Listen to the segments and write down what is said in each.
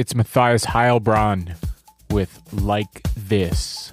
It's Matthias Heilbronn with Like This.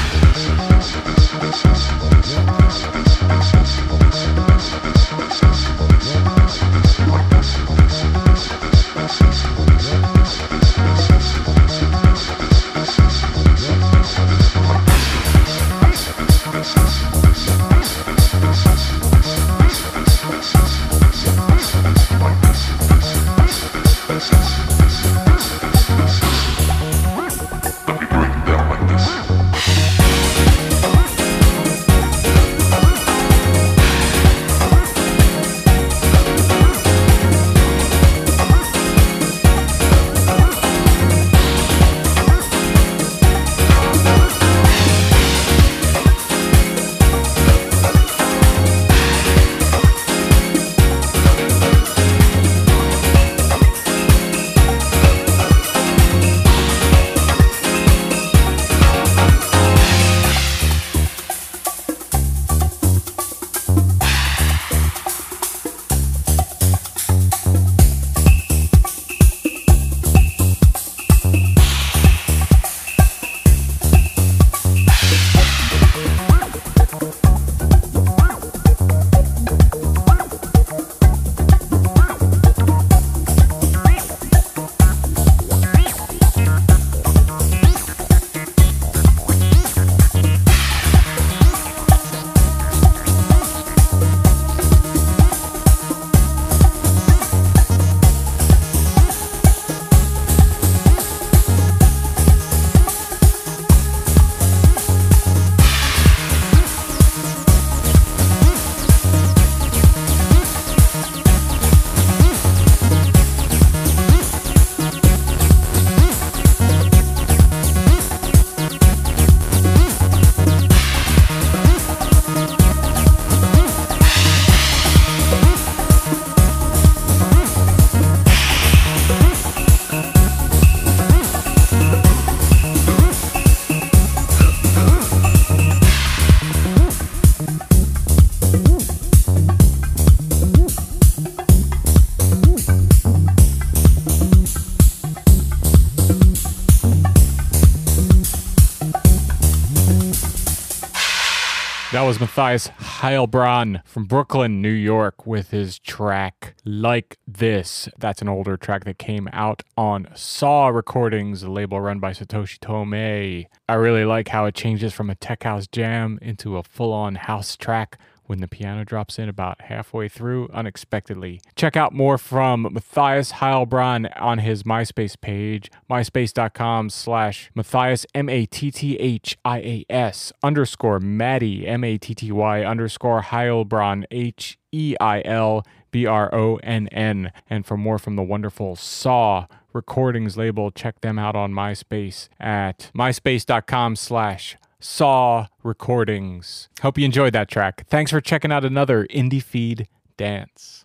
Matthias Heilbronn from Brooklyn, New York, with his track Like This. That's an older track that came out on Saw Recordings, the label run by Satoshi Tomiie. I really like how it changes from a tech house jam into a full on house track when the piano drops in about halfway through unexpectedly. Check out more from Matthias Heilbronn on his MySpace page, myspace.com slash Matthias, M-A-T-T-H-I-A-S underscore Matty, M-A-T-T-Y underscore Heilbronn, H-E-I-L-B-R-O-N-N. And for more from the wonderful Saw recordings label, check them out on MySpace at myspace.com slash Saw Recordings. Hope you enjoyed that track. Thanks for checking out another Indie Feed Dance.